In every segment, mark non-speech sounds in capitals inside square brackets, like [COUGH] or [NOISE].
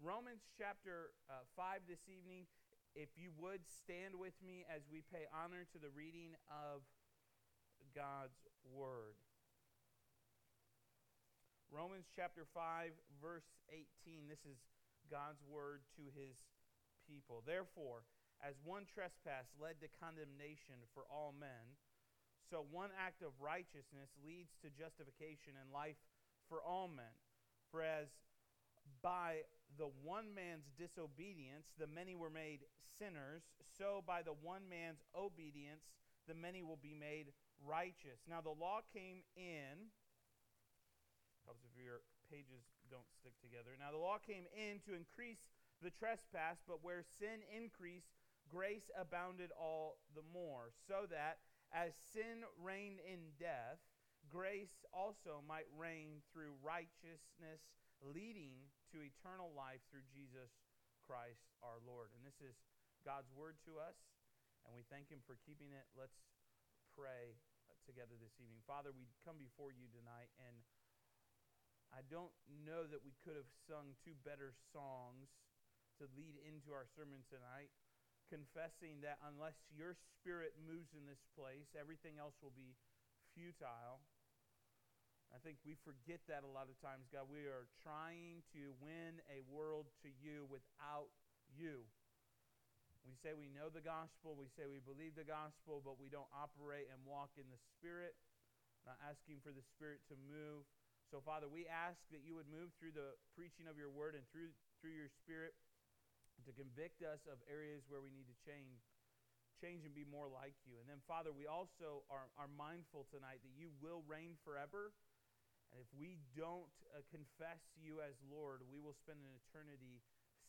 Romans chapter uh, 5 this evening. If you would stand with me as we pay honor to the reading of God's Word. Romans chapter 5, verse 18. This is God's Word to His people. Therefore, as one trespass led to condemnation for all men, so one act of righteousness leads to justification and life for all men. For as by the one man's disobedience the many were made sinners, so by the one man's obedience the many will be made righteous. Now the law came in. Helps if your pages don't stick together. Now the law came in to increase the trespass, but where sin increased, grace abounded all the more, so that as sin reigned in death, grace also might reign through righteousness, leading to eternal life through Jesus Christ our Lord. And this is God's word to us, and we thank Him for keeping it. Let's pray together this evening. Father, we come before you tonight, and I don't know that we could have sung two better songs to lead into our sermon tonight confessing that unless your spirit moves in this place, everything else will be futile. I think we forget that a lot of times, God. We are trying to win a world to you without you. We say we know the gospel, we say we believe the gospel, but we don't operate and walk in the Spirit, not asking for the Spirit to move. So, Father, we ask that you would move through the preaching of your word and through, through your Spirit to convict us of areas where we need to change change and be more like you. And then, Father, we also are, are mindful tonight that you will reign forever. And if we don't uh, confess you as Lord, we will spend an eternity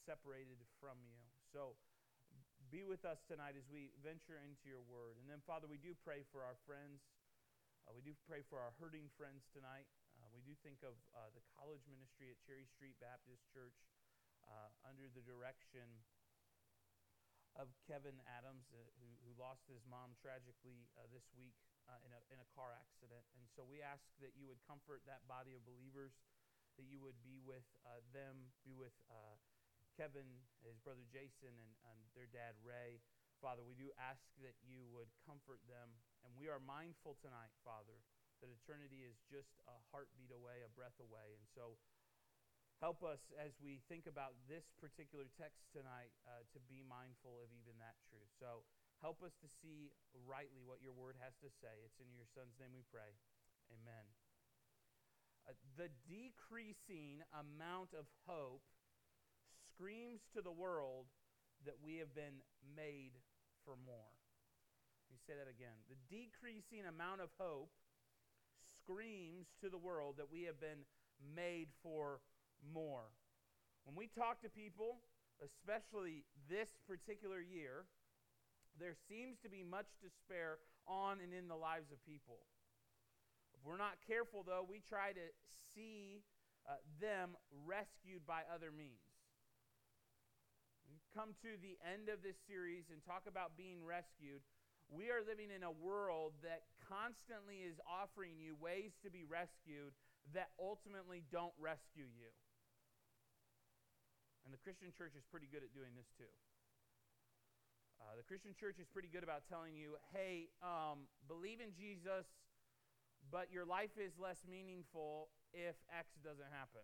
separated from you. So be with us tonight as we venture into your word. And then, Father, we do pray for our friends. Uh, we do pray for our hurting friends tonight. Uh, we do think of uh, the college ministry at Cherry Street Baptist Church uh, under the direction of Kevin Adams, uh, who, who lost his mom tragically uh, this week uh, in, a, in a car accident. And so we ask that you would comfort that body of believers, that you would be with uh, them, be with uh, Kevin, his brother Jason, and, and their dad Ray. Father, we do ask that you would comfort them. And we are mindful tonight, Father, that eternity is just a heartbeat away, a breath away. And so Help us as we think about this particular text tonight uh, to be mindful of even that truth. So help us to see rightly what your word has to say. It's in your son's name we pray. Amen. Uh, the decreasing amount of hope screams to the world that we have been made for more. Let me say that again. The decreasing amount of hope screams to the world that we have been made for more. When we talk to people, especially this particular year, there seems to be much despair on and in the lives of people. If we're not careful, though, we try to see uh, them rescued by other means. We come to the end of this series and talk about being rescued. We are living in a world that constantly is offering you ways to be rescued that ultimately don't rescue you. And the Christian church is pretty good at doing this too. Uh, the Christian church is pretty good about telling you, hey, um, believe in Jesus, but your life is less meaningful if X doesn't happen.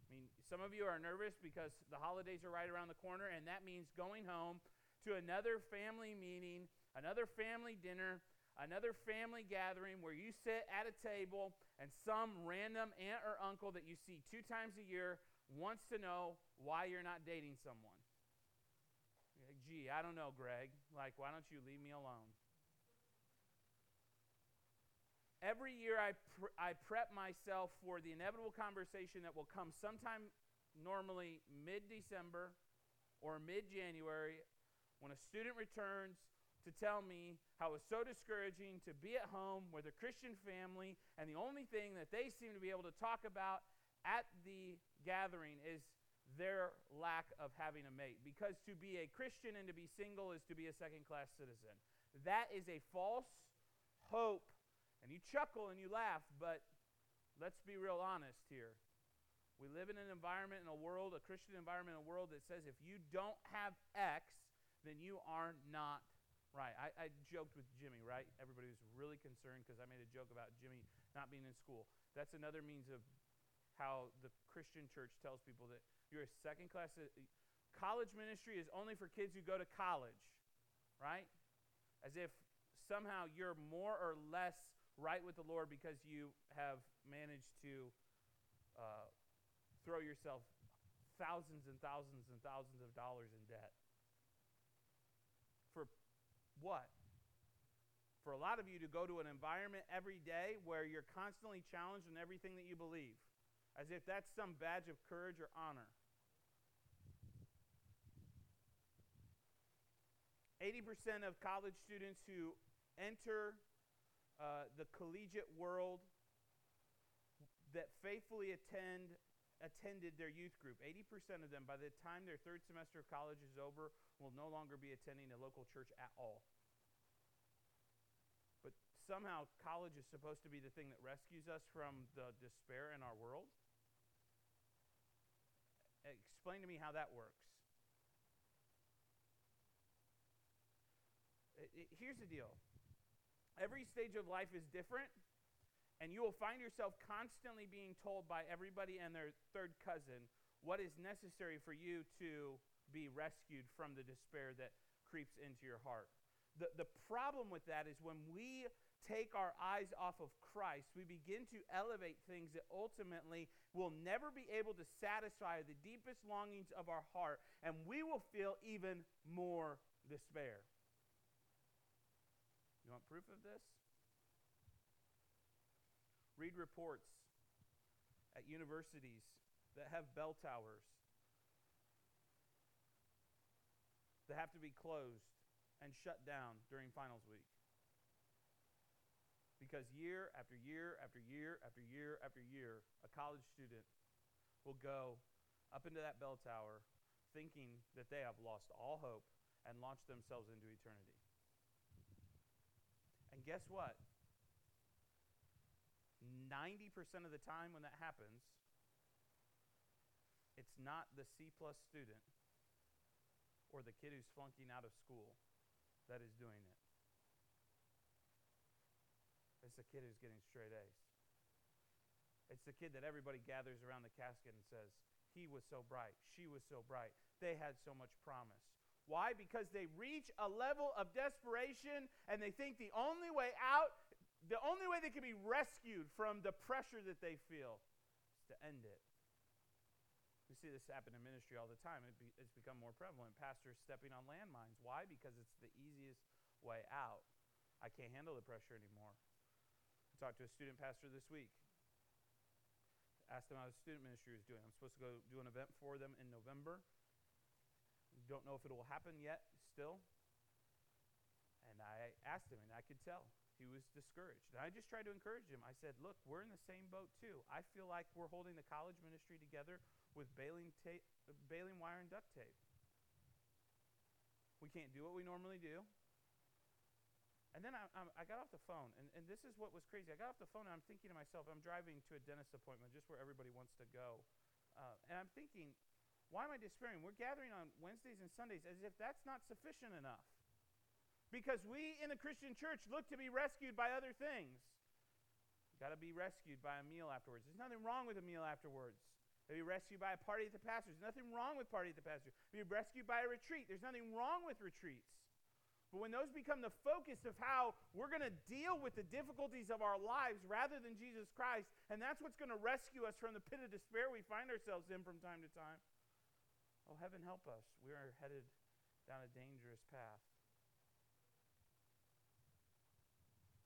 I mean, some of you are nervous because the holidays are right around the corner, and that means going home to another family meeting, another family dinner, another family gathering where you sit at a table and some random aunt or uncle that you see two times a year wants to know why you're not dating someone. Like, Gee, I don't know, Greg. Like, why don't you leave me alone? Every year I, I prep myself for the inevitable conversation that will come sometime, normally mid December or mid January, when a student returns to tell me how it was so discouraging to be at home with a Christian family, and the only thing that they seem to be able to talk about at the gathering is their lack of having a mate. Because to be a Christian and to be single is to be a second class citizen. That is a false hope. And you chuckle and you laugh, but let's be real honest here. We live in an environment, in a world, a Christian environment, a world that says if you don't have X, then you are not right. I, I joked with Jimmy, right? Everybody was really concerned because I made a joke about Jimmy not being in school. That's another means of how the Christian church tells people that you're a second class. Uh, college ministry is only for kids who go to college, right? As if somehow you're more or less right with the Lord because you have managed to uh, throw yourself thousands and thousands and thousands of dollars in debt. For what? For a lot of you to go to an environment every day where you're constantly challenged in everything that you believe, as if that's some badge of courage or honor. 80% of college students who enter uh, the collegiate world that faithfully attend attended their youth group. 80% of them, by the time their third semester of college is over, will no longer be attending a local church at all. Somehow, college is supposed to be the thing that rescues us from the despair in our world. Explain to me how that works. It, it, here's the deal every stage of life is different and you will find yourself constantly being told by everybody and their third cousin what is necessary for you to be rescued from the despair that creeps into your heart. The, the problem with that is when we take our eyes off of Christ, we begin to elevate things that ultimately will never be able to satisfy the deepest longings of our heart, and we will feel even more despair. You want proof of this? Read reports at universities that have bell towers that have to be closed and shut down during finals week. Because year after year after year after year after year, a college student will go up into that bell tower thinking that they have lost all hope and launch themselves into eternity. And guess what? 90% of the time when that happens, it's not the C plus student or the kid who's flunking out of school that is doing it. It's the kid who's getting straight A's. It's the kid that everybody gathers around the casket and says, He was so bright. She was so bright. They had so much promise. Why? Because they reach a level of desperation and they think the only way out the only way they can be rescued from the pressure that they feel is to end it. We see this happen in ministry all the time. It be, it's become more prevalent. Pastors stepping on landmines. Why? Because it's the easiest way out. I can't handle the pressure anymore. Talked to a student pastor this week. Asked him how his student ministry was doing. I'm supposed to go do an event for them in November. Don't know if it will happen yet still. And I asked him, and I could tell he was discouraged. And I just tried to encourage him. I said, Look, we're in the same boat too. I feel like we're holding the college ministry together with baling, tape, baling wire and duct tape. We can't do what we normally do. And then I, I, got off the phone, and, and this is what was crazy. I got off the phone, and I'm thinking to myself, I'm driving to a dentist appointment just where everybody wants to go. Uh, and I'm thinking, why am I despairing? We're gathering on Wednesdays and Sundays as if that's not sufficient enough. Because we in the Christian church look to be rescued by other things. Got to be rescued by a meal afterwards. There's nothing wrong with a meal afterwards. Be rescued by a party at the pastor's. There's nothing wrong with party at the pastor's. To be rescued by a retreat. There's nothing wrong with retreats. But when those become the focus of how we're going to deal with the difficulties of our lives rather than Jesus Christ, and that's what's going to rescue us from the pit of despair we find ourselves in from time to time, oh, heaven help us. We are headed down a dangerous path.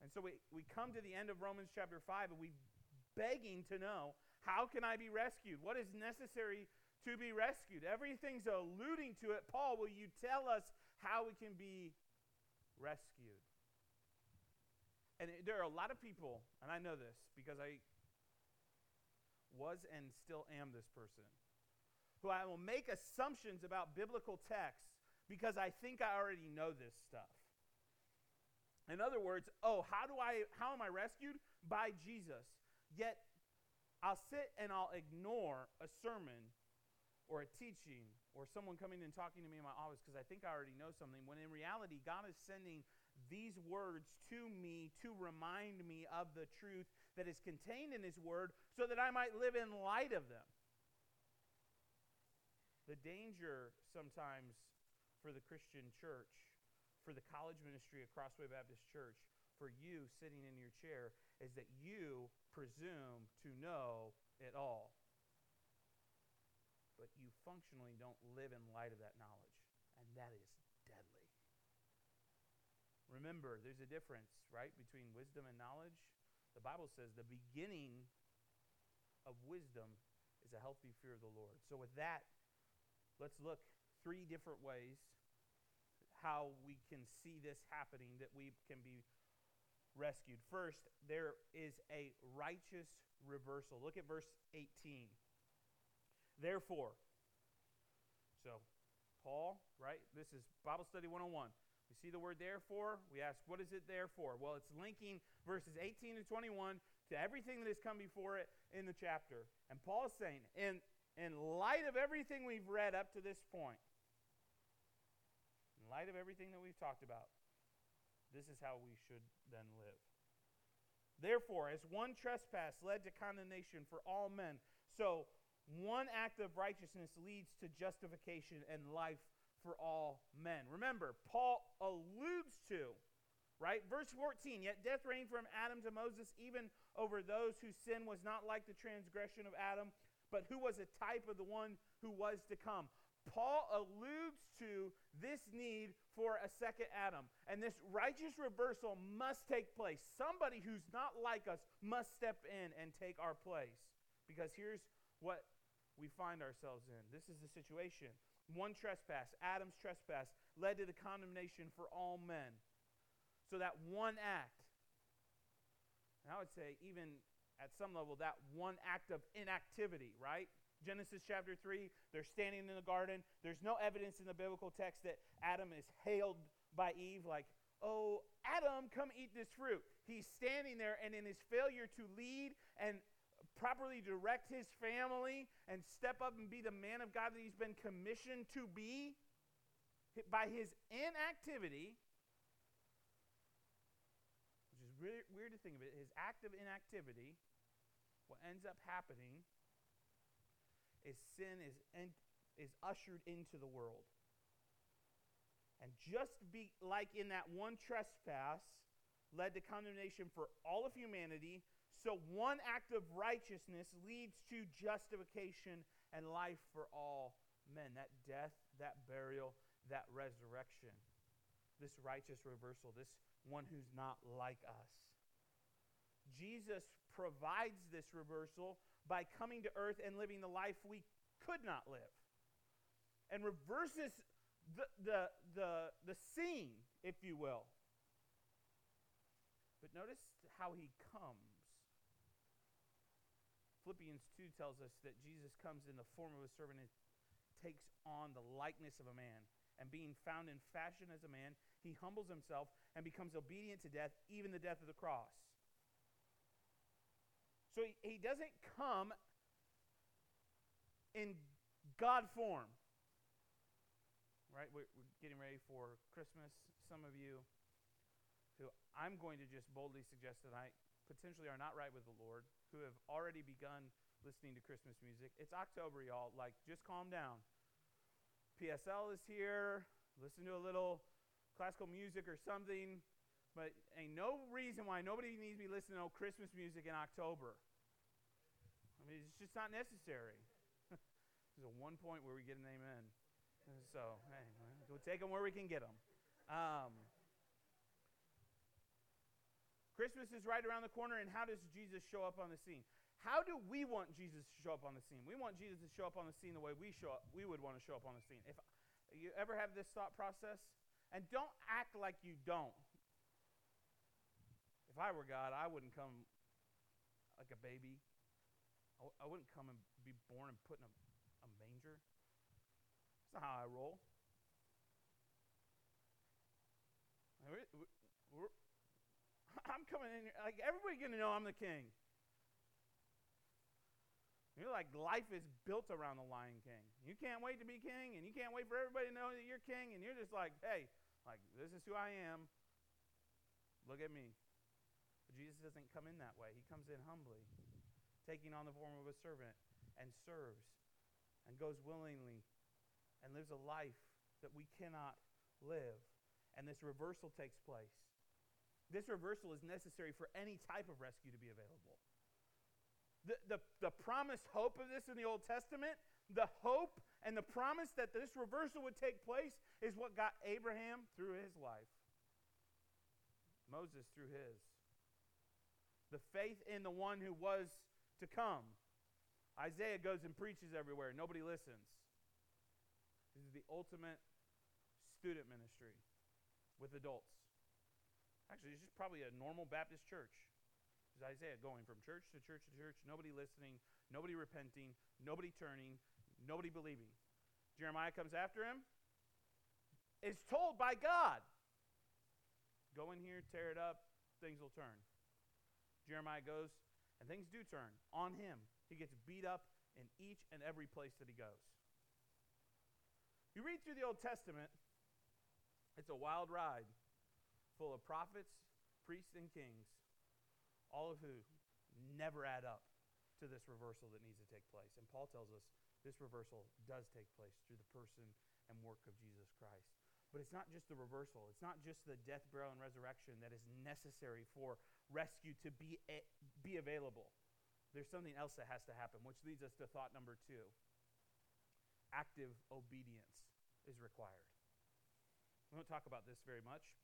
And so we, we come to the end of Romans chapter 5 and we begging to know how can I be rescued? What is necessary to be rescued? Everything's alluding to it. Paul, will you tell us how we can be rescued? And it, there are a lot of people, and I know this because I was and still am this person, who I will make assumptions about biblical texts because I think I already know this stuff. In other words, oh, how do I how am I rescued? By Jesus. Yet I'll sit and I'll ignore a sermon or a teaching or someone coming and talking to me in my office because I think I already know something, when in reality, God is sending these words to me to remind me of the truth that is contained in His Word so that I might live in light of them. The danger sometimes for the Christian church, for the college ministry at Crossway Baptist Church, for you sitting in your chair, is that you presume to know it all. But you functionally don't live in light of that knowledge. And that is deadly. Remember, there's a difference, right, between wisdom and knowledge. The Bible says the beginning of wisdom is a healthy fear of the Lord. So, with that, let's look three different ways how we can see this happening that we can be rescued. First, there is a righteous reversal. Look at verse 18. Therefore, so Paul, right? This is Bible Study 101. We see the word therefore. We ask, what is it there for? Well, it's linking verses 18 to 21 to everything that has come before it in the chapter. And Paul is saying, in, in light of everything we've read up to this point, in light of everything that we've talked about, this is how we should then live. Therefore, as one trespass led to condemnation for all men, so one act of righteousness leads to justification and life for all men. Remember, Paul alludes to, right? Verse 14, yet death reigned from Adam to Moses, even over those whose sin was not like the transgression of Adam, but who was a type of the one who was to come. Paul alludes to this need for a second Adam. And this righteous reversal must take place. Somebody who's not like us must step in and take our place. Because here's what we find ourselves in this is the situation. One trespass, Adam's trespass, led to the condemnation for all men. So that one act, and I would say, even at some level, that one act of inactivity, right? Genesis chapter 3, they're standing in the garden. There's no evidence in the biblical text that Adam is hailed by Eve like, oh, Adam, come eat this fruit. He's standing there, and in his failure to lead and properly direct his family and step up and be the man of God that he's been commissioned to be, by his inactivity, which is really weird to think of it, his act of inactivity, what ends up happening is sin is, en- is ushered into the world. And just be like in that one trespass led to condemnation for all of humanity, so one act of righteousness leads to justification and life for all men. That death, that burial, that resurrection. This righteous reversal, this one who's not like us. Jesus provides this reversal by coming to earth and living the life we could not live. And reverses the, the, the, the scene, if you will. But notice how he comes. Philippians 2 tells us that Jesus comes in the form of a servant and takes on the likeness of a man. And being found in fashion as a man, he humbles himself and becomes obedient to death, even the death of the cross. So he, he doesn't come in God form. Right? We're, we're getting ready for Christmas. Some of you who I'm going to just boldly suggest tonight potentially are not right with the Lord, who have already begun listening to Christmas music. It's October, y'all. Like, just calm down. PSL is here. Listen to a little classical music or something. But ain't no reason why nobody needs to be listening to Christmas music in October. I mean, it's just not necessary. [LAUGHS] There's a one point where we get an amen. So, hey, we'll take them where we can get them. Um, Christmas is right around the corner, and how does Jesus show up on the scene? How do we want Jesus to show up on the scene? We want Jesus to show up on the scene the way we show up. We would want to show up on the scene. If you ever have this thought process, and don't act like you don't. If I were God, I wouldn't come like a baby. I wouldn't come and be born and put in a, a manger. That's not how I roll. We're, we're, I'm coming in here, like everybody's going to know I'm the king. You're like life is built around the Lion King. You can't wait to be king, and you can't wait for everybody to know that you're king, and you're just like, hey, like this is who I am. Look at me. But Jesus doesn't come in that way. He comes in humbly, taking on the form of a servant, and serves, and goes willingly, and lives a life that we cannot live. And this reversal takes place. This reversal is necessary for any type of rescue to be available. The, the, the promised hope of this in the Old Testament, the hope and the promise that this reversal would take place is what got Abraham through his life, Moses through his. The faith in the one who was to come. Isaiah goes and preaches everywhere, nobody listens. This is the ultimate student ministry with adults. Actually, it's just probably a normal Baptist church. Is Isaiah going from church to church to church, nobody listening, nobody repenting, nobody turning, nobody believing. Jeremiah comes after him, is told by God, go in here, tear it up, things will turn. Jeremiah goes, and things do turn on him. He gets beat up in each and every place that he goes. You read through the Old Testament, it's a wild ride full of prophets, priests, and kings all of who never add up to this reversal that needs to take place. And Paul tells us this reversal does take place through the person and work of Jesus Christ. But it's not just the reversal, it's not just the death, burial, and resurrection that is necessary for rescue to be, a, be available. There's something else that has to happen, which leads us to thought number two active obedience is required. We don't talk about this very much,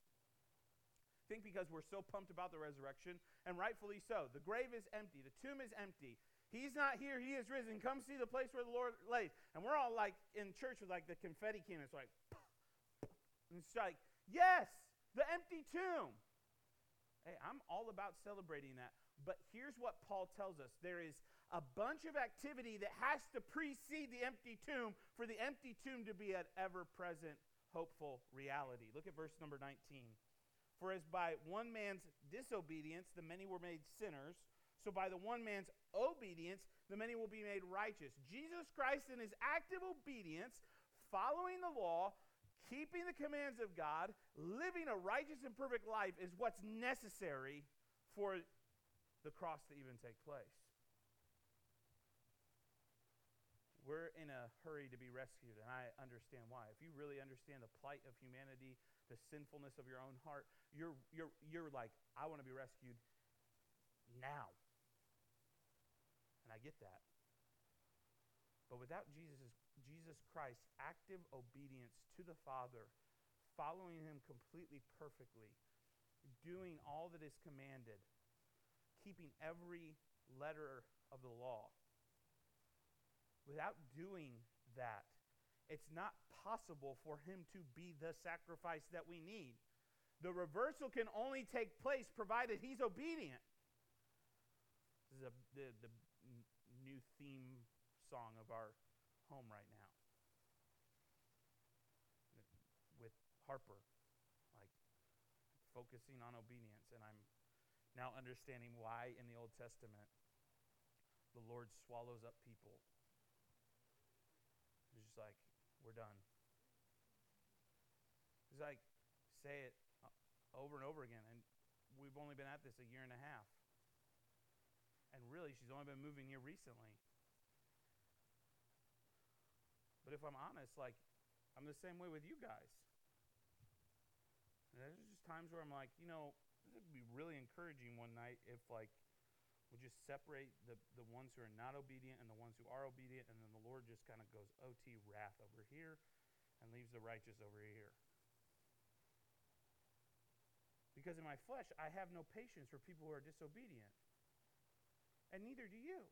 think because we're so pumped about the resurrection, and rightfully so. The grave is empty, the tomb is empty. He's not here, he is risen. Come see the place where the Lord lays. And we're all like in church with like the confetti cannon. It's like, [LAUGHS] and it's like, yes, the empty tomb. Hey, I'm all about celebrating that. But here's what Paul tells us there is a bunch of activity that has to precede the empty tomb for the empty tomb to be an ever present, hopeful reality. Look at verse number 19. For as by one man's disobedience the many were made sinners, so by the one man's obedience the many will be made righteous. Jesus Christ, in his active obedience, following the law, keeping the commands of God, living a righteous and perfect life, is what's necessary for the cross to even take place. We're in a hurry to be rescued, and I understand why. If you really understand the plight of humanity, the sinfulness of your own heart, you're, you're, you're like, I want to be rescued now. And I get that. But without Jesus, Jesus Christ, active obedience to the Father, following him completely perfectly, doing all that is commanded, keeping every letter of the law, Without doing that, it's not possible for him to be the sacrifice that we need. The reversal can only take place provided he's obedient. This is a, the, the new theme song of our home right now. With Harper, like focusing on obedience. And I'm now understanding why in the Old Testament the Lord swallows up people just like, we're done. It's like, say it uh, over and over again. And we've only been at this a year and a half. And really, she's only been moving here recently. But if I'm honest, like, I'm the same way with you guys. And there's just times where I'm like, you know, would be really encouraging one night if, like, we just separate the, the ones who are not obedient and the ones who are obedient, and then the Lord just kind of goes OT wrath over here and leaves the righteous over here. Because in my flesh, I have no patience for people who are disobedient. And neither do you.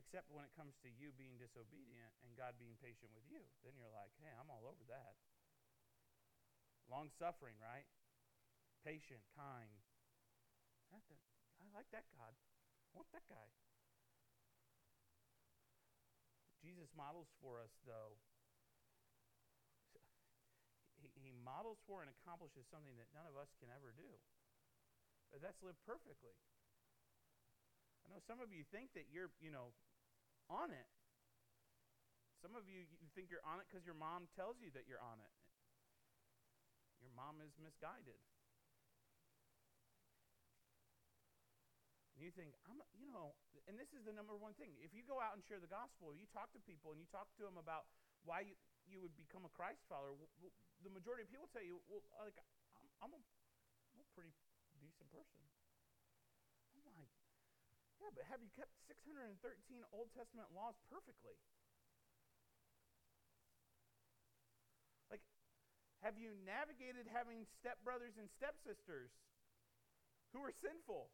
Except when it comes to you being disobedient and God being patient with you. Then you're like, hey, I'm all over that. Long suffering, right? Patient, kind. Nothing. I like that God. I want that guy. Jesus models for us, though. He, he models for and accomplishes something that none of us can ever do. But That's live perfectly. I I know some of you think that you're, you know, on it. Some of you, you think you're on it because your mom tells you that you're on it. Your mom is misguided. And you think, I'm, you know, and this is the number one thing. If you go out and share the gospel, you talk to people and you talk to them about why you, you would become a Christ follower, the majority of people tell you, well, like, I'm, I'm, a, I'm a pretty decent person. I'm like, yeah, but have you kept 613 Old Testament laws perfectly? Like, have you navigated having stepbrothers and stepsisters who are sinful?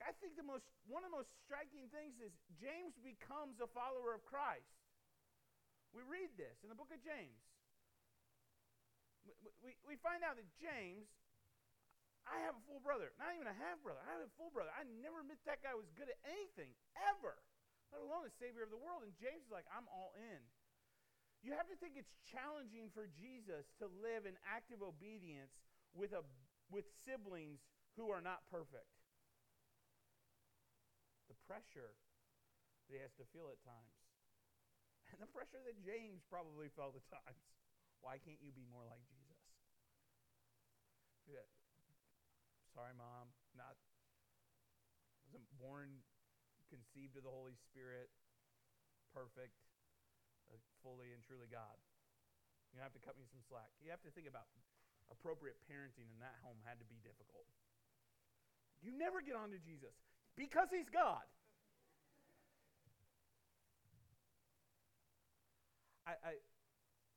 I think the most one of the most striking things is James becomes a follower of Christ. We read this in the book of James. We, we, we find out that James, I have a full brother, not even a half brother. I have a full brother. I never admit that guy was good at anything, ever, let alone the Savior of the world. And James is like, I'm all in. You have to think it's challenging for Jesus to live in active obedience with, a, with siblings who are not perfect pressure that he has to feel at times. And the pressure that James probably felt at times. Why can't you be more like Jesus? Yeah. Sorry, mom. Not wasn't born conceived of the Holy Spirit, perfect, uh, fully and truly God. You have to cut me some slack. You have to think about appropriate parenting in that home had to be difficult. You never get on to Jesus because he's God. I, I,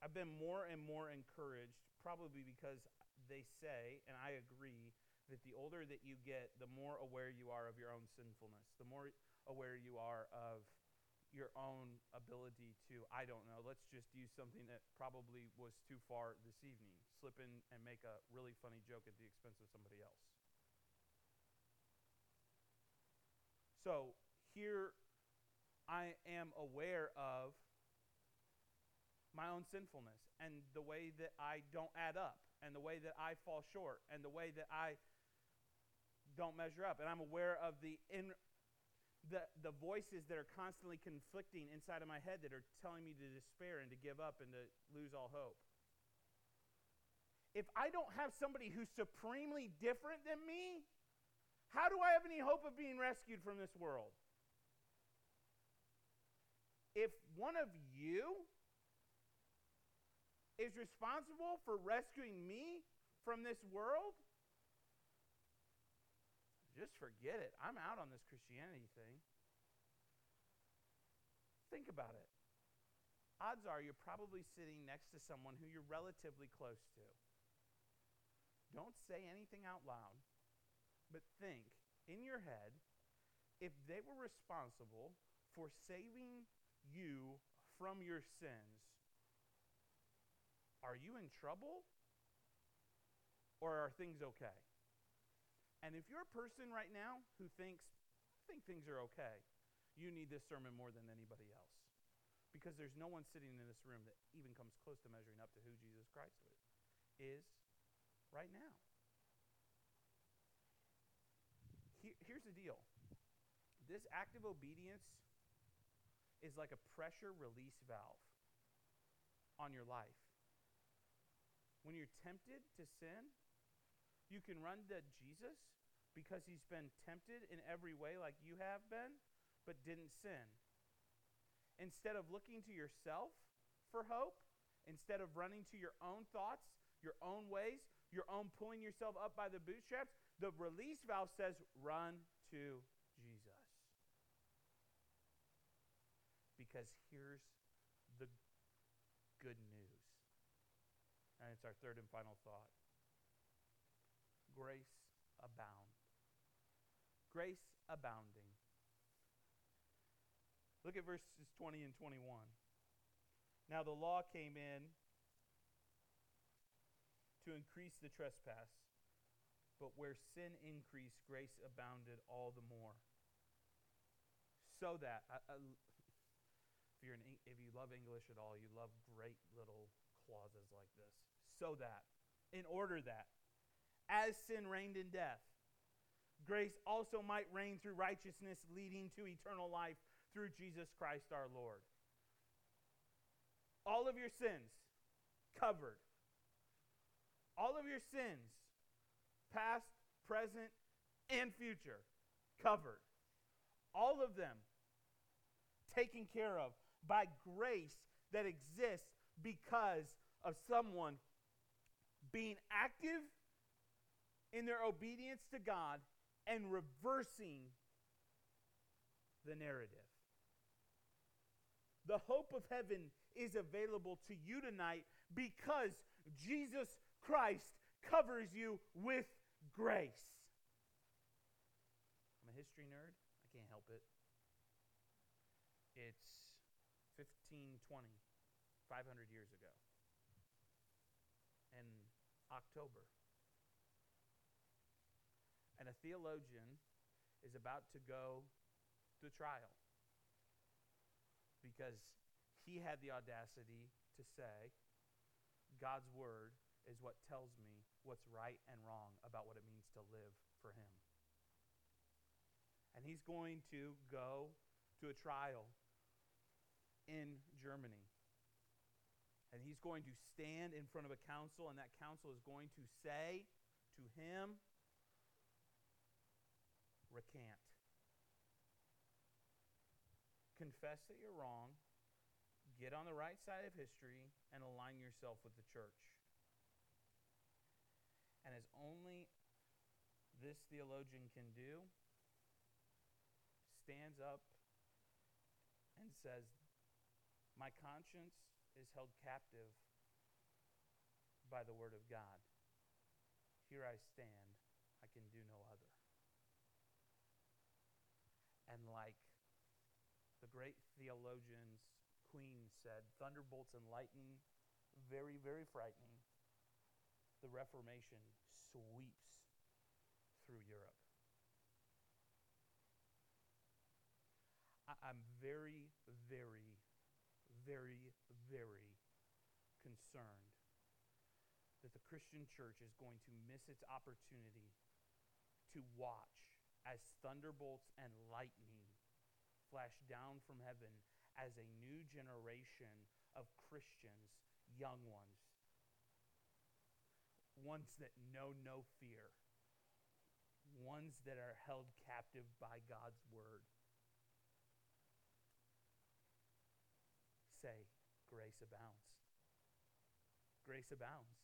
I've been more and more encouraged, probably because they say, and I agree, that the older that you get, the more aware you are of your own sinfulness, the more aware you are of your own ability to, I don't know, let's just use something that probably was too far this evening, slip in and make a really funny joke at the expense of somebody else. So here I am aware of my own sinfulness and the way that I don't add up and the way that I fall short and the way that I don't measure up. And I'm aware of the in, the, the voices that are constantly conflicting inside of my head that are telling me to despair and to give up and to lose all hope. If I don't have somebody who's supremely different than me, how do I have any hope of being rescued from this world? If one of you is responsible for rescuing me from this world, just forget it. I'm out on this Christianity thing. Think about it. Odds are you're probably sitting next to someone who you're relatively close to. Don't say anything out loud, but think in your head if they were responsible for saving you from your sins, are you in trouble? Or are things okay? And if you're a person right now who thinks, I think things are okay, you need this sermon more than anybody else. Because there's no one sitting in this room that even comes close to measuring up to who Jesus Christ is right now. here's the deal this active obedience is like a pressure release valve on your life. When you're tempted to sin, you can run to Jesus because he's been tempted in every way like you have been, but didn't sin. Instead of looking to yourself for hope, instead of running to your own thoughts, your own ways, your own pulling yourself up by the bootstraps, the release valve says run to Jesus. Because here's the good news. And it's our third and final thought grace abound. Grace abounding. Look at verses 20 and 21. Now the law came in to increase the trespass, but where sin increased, grace abounded all the more. So that, if, you're an, if you love English at all, you love great little clauses like this so that, in order that, as sin reigned in death, grace also might reign through righteousness, leading to eternal life through Jesus Christ our Lord. All of your sins covered. All of your sins, past, present, and future, covered. All of them taken care of by grace that exists because of someone being active in their obedience to God and reversing the narrative. The hope of heaven is available to you tonight because Jesus Christ covers you with grace. I'm a history nerd. I can't help it. It's 1520, 500 years ago, in October. And a theologian is about to go to trial because he had the audacity to say, God's word is what tells me what's right and wrong about what it means to live for him. And he's going to go to a trial in Germany. And he's going to stand in front of a council, and that council is going to say to him, Recant. Confess that you're wrong Get on the right side of history and align yourself with the church. And as only this theologian can do, stands up and says, My conscience is held captive by the Word of God. Here I stand, I can do no other. And like the great theologians queen said, thunderbolts and lightning, very, very frightening. The Reformation sweeps through Europe. I- am very, very, very, very concerned that the Christian church is going to miss its opportunity to watch as thunderbolts and lightning flash down from heaven as a new generation of Christians, young ones, ones that know no fear, ones that are held captive by God's word. Say, grace abounds. Grace abounds.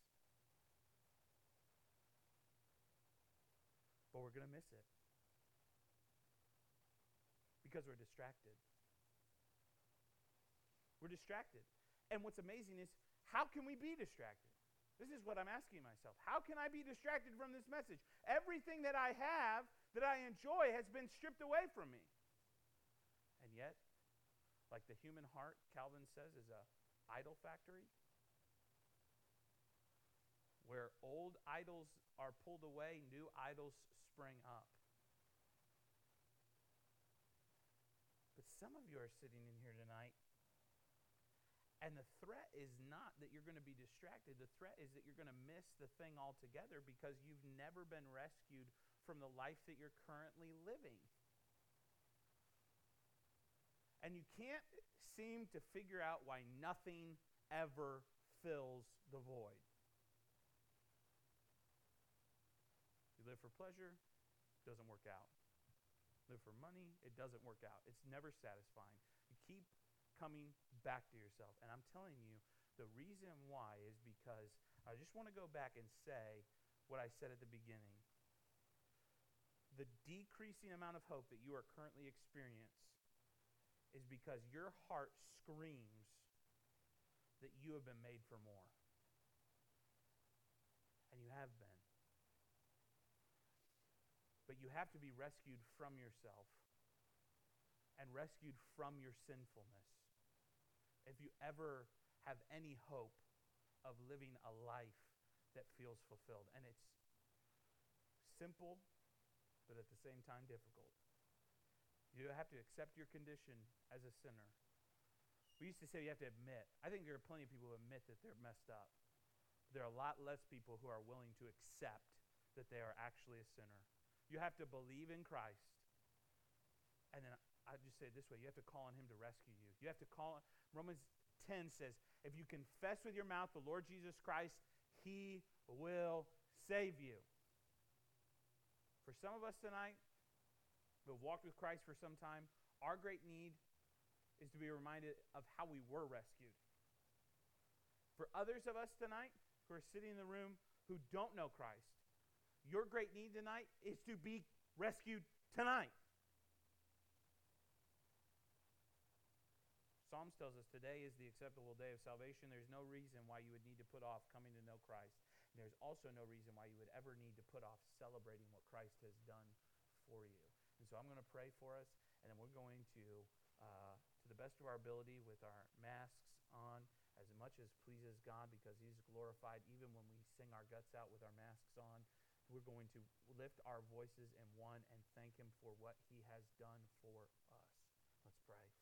But we're going to miss it because we're distracted. We're distracted. And what's amazing is how can we be distracted? This is what I'm asking myself. How can I be distracted from this message? Everything that I have, that I enjoy, has been stripped away from me. And yet, like the human heart, Calvin says, is a idol factory where old idols are pulled away, new idols spring up. But some of you are sitting in here tonight and the threat is not that you're going to be distracted. The threat is that you're going to miss the thing altogether because you've never been rescued from the life that you're currently living. And you can't seem to figure out why nothing ever fills the void. You live for pleasure, it doesn't work out. Live for money, it doesn't work out. It's never satisfying. You keep coming back to yourself. And I'm telling you, the reason why is because I just want to go back and say what I said at the beginning. The decreasing amount of hope that you are currently experiencing is because your heart screams that you have been made for more. And you have been. But you have to be rescued from yourself and rescued from your sinfulness if you ever have any hope of living a life that feels fulfilled. And it's simple, but at the same time difficult. You have to accept your condition as a sinner. We used to say you have to admit. I think there are plenty of people who admit that they're messed up. There are a lot less people who are willing to accept that they are actually a sinner. You have to believe in Christ. And then I just say it this way you have to call on Him to rescue you. You have to call on. Romans 10 says, if you confess with your mouth the Lord Jesus Christ, He will save you. For some of us tonight who have walked with Christ for some time, our great need is to be reminded of how we were rescued. For others of us tonight who are sitting in the room who don't know Christ, your great need tonight is to be rescued tonight. Psalms tells us today is the acceptable day of salvation. There's no reason why you would need to put off coming to know Christ. And there's also no reason why you would ever need to put off celebrating what Christ has done for you. So I'm going to pray for us, and then we're going to, uh, to the best of our ability, with our masks on, as much as pleases God, because He's glorified, even when we sing our guts out with our masks on. We're going to lift our voices in one and thank Him for what He has done for us. Let's pray.